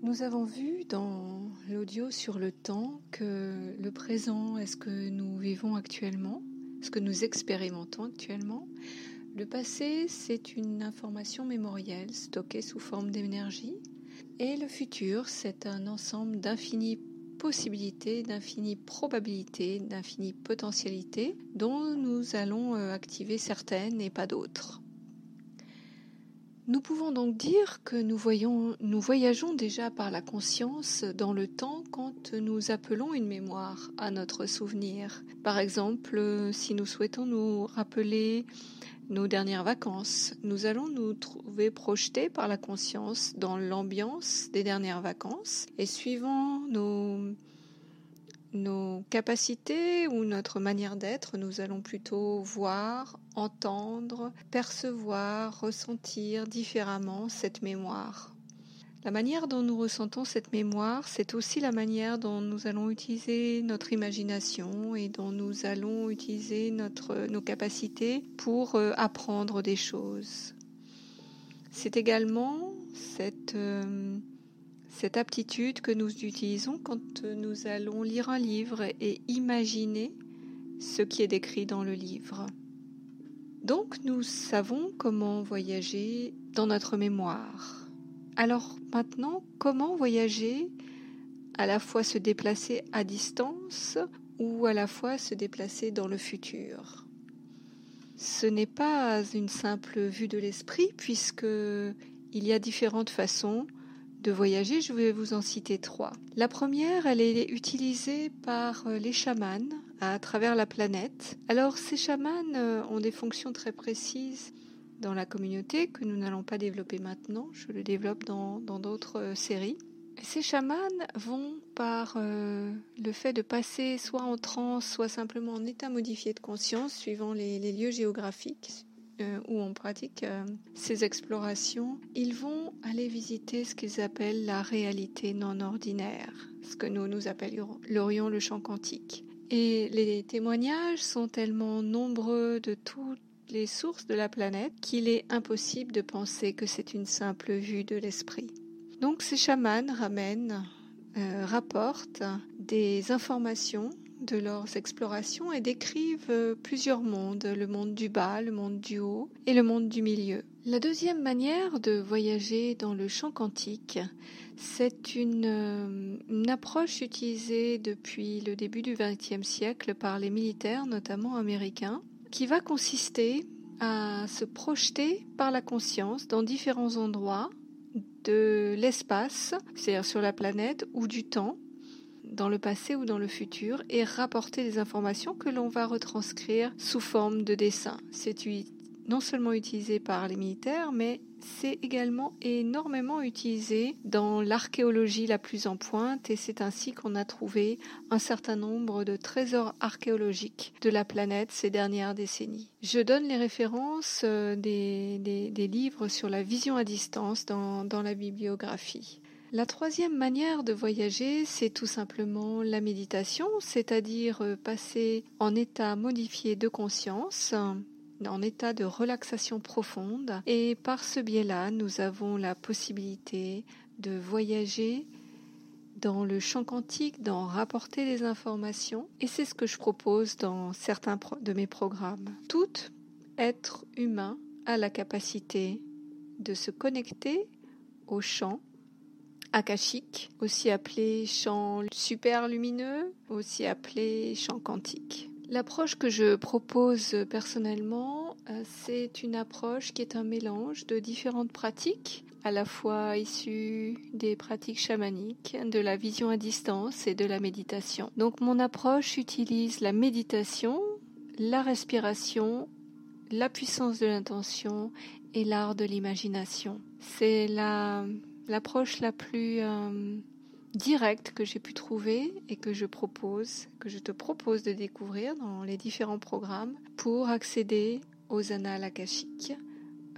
Nous avons vu dans l'audio sur le temps que le présent est ce que nous vivons actuellement, ce que nous expérimentons actuellement. Le passé, c'est une information mémorielle stockée sous forme d'énergie. Et le futur, c'est un ensemble d'infinies possibilités, d'infinies probabilités, d'infinies potentialités dont nous allons euh, activer certaines et pas d'autres. Nous pouvons donc dire que nous, voyons, nous voyageons déjà par la conscience dans le temps quand nous appelons une mémoire à notre souvenir. Par exemple, si nous souhaitons nous rappeler nos dernières vacances, nous allons nous trouver projetés par la conscience dans l'ambiance des dernières vacances et suivant nos nos capacités ou notre manière d'être, nous allons plutôt voir, entendre, percevoir, ressentir différemment cette mémoire. La manière dont nous ressentons cette mémoire, c'est aussi la manière dont nous allons utiliser notre imagination et dont nous allons utiliser notre, nos capacités pour euh, apprendre des choses. C'est également cette euh, cette aptitude que nous utilisons quand nous allons lire un livre et imaginer ce qui est décrit dans le livre. Donc nous savons comment voyager dans notre mémoire. Alors maintenant, comment voyager à la fois se déplacer à distance ou à la fois se déplacer dans le futur? Ce n'est pas une simple vue de l'esprit puisque il y a différentes façons de voyager, je vais vous en citer trois. La première, elle est utilisée par euh, les chamans à travers la planète. Alors ces chamans euh, ont des fonctions très précises dans la communauté que nous n'allons pas développer maintenant, je le développe dans d'autres euh, séries. ces chamans vont par le fait de passer soit en transe, soit simplement en état modifié de conscience, suivant les lieux géographiques, euh, où on pratique euh, ces explorations, ils vont aller visiter ce qu'ils appellent la réalité non ordinaire, ce que nous nous appellerions le champ quantique. Et les témoignages sont tellement nombreux de toutes les sources de la planète qu'il est impossible de penser que c'est une simple vue de l'esprit. Donc ces chamans ramènent, euh, rapportent des informations de leurs explorations et décrivent euh, plusieurs mondes, le monde du bas, le monde du haut et le monde du milieu. La deuxième manière de voyager dans le champ quantique, c'est une, euh, approche utilisée depuis le début du XXe siècle par les militaires, notamment américains, qui va consister à se projeter par la conscience dans différents endroits de l'espace, c'est-à-dire sur la planète, ou du temps, dans le passé ou dans le futur et rapporter des informations que l'on va retranscrire sous forme de dessin. C'est non seulement utilisé par les militaires, mais c'est également énormément utilisé dans l'archéologie la plus en pointe et c'est ainsi qu'on a trouvé un certain nombre de trésors archéologiques de la planète ces dernières décennies. Je donne les références euh, des, livres sur la vision à distance dans la bibliographie. La troisième manière de voyager, c'est tout simplement la méditation, c'est-à-dire euh, passer en état modifié de conscience, en état de relaxation profonde. Et par ce biais-là, nous avons la possibilité de voyager dans le champ quantique, d'en rapporter des informations. Et c'est ce que je propose dans certains de mes programmes. Tout être humain a la capacité de se connecter au champ akashique, aussi appelé champ super lumineux, aussi appelé champ quantique. L'approche que je propose personnellement, euh, c'est une approche qui est un mélange de différentes pratiques, à la fois issues des pratiques chamaniques, de la vision à distance et de la méditation. Donc mon approche utilise la méditation, la respiration, la puissance de l'intention et l'art de l'imagination. C'est la l'approche la plus euh, directe que j'ai pu trouver et que je propose, que je te propose de découvrir dans les différents programmes pour accéder aux annales akashiques,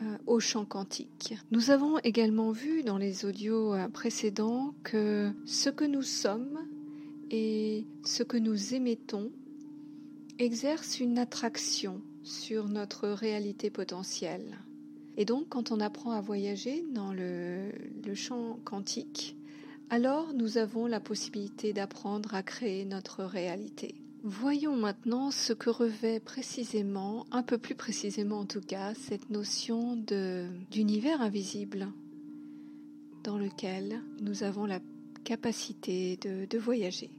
euh, au champ quantique. Nous avons également vu dans les audios euh, précédents que ce que nous sommes et ce que nous émettons exerce une attraction sur notre réalité potentielle. Et donc, quand on apprend à voyager dans le, champ quantique, alors nous avons la possibilité d'apprendre à créer notre réalité. Voyons maintenant ce que revêt précisément, un peu plus précisément en tout cas, cette notion d'univers invisible dans lequel nous avons la capacité de, de voyager.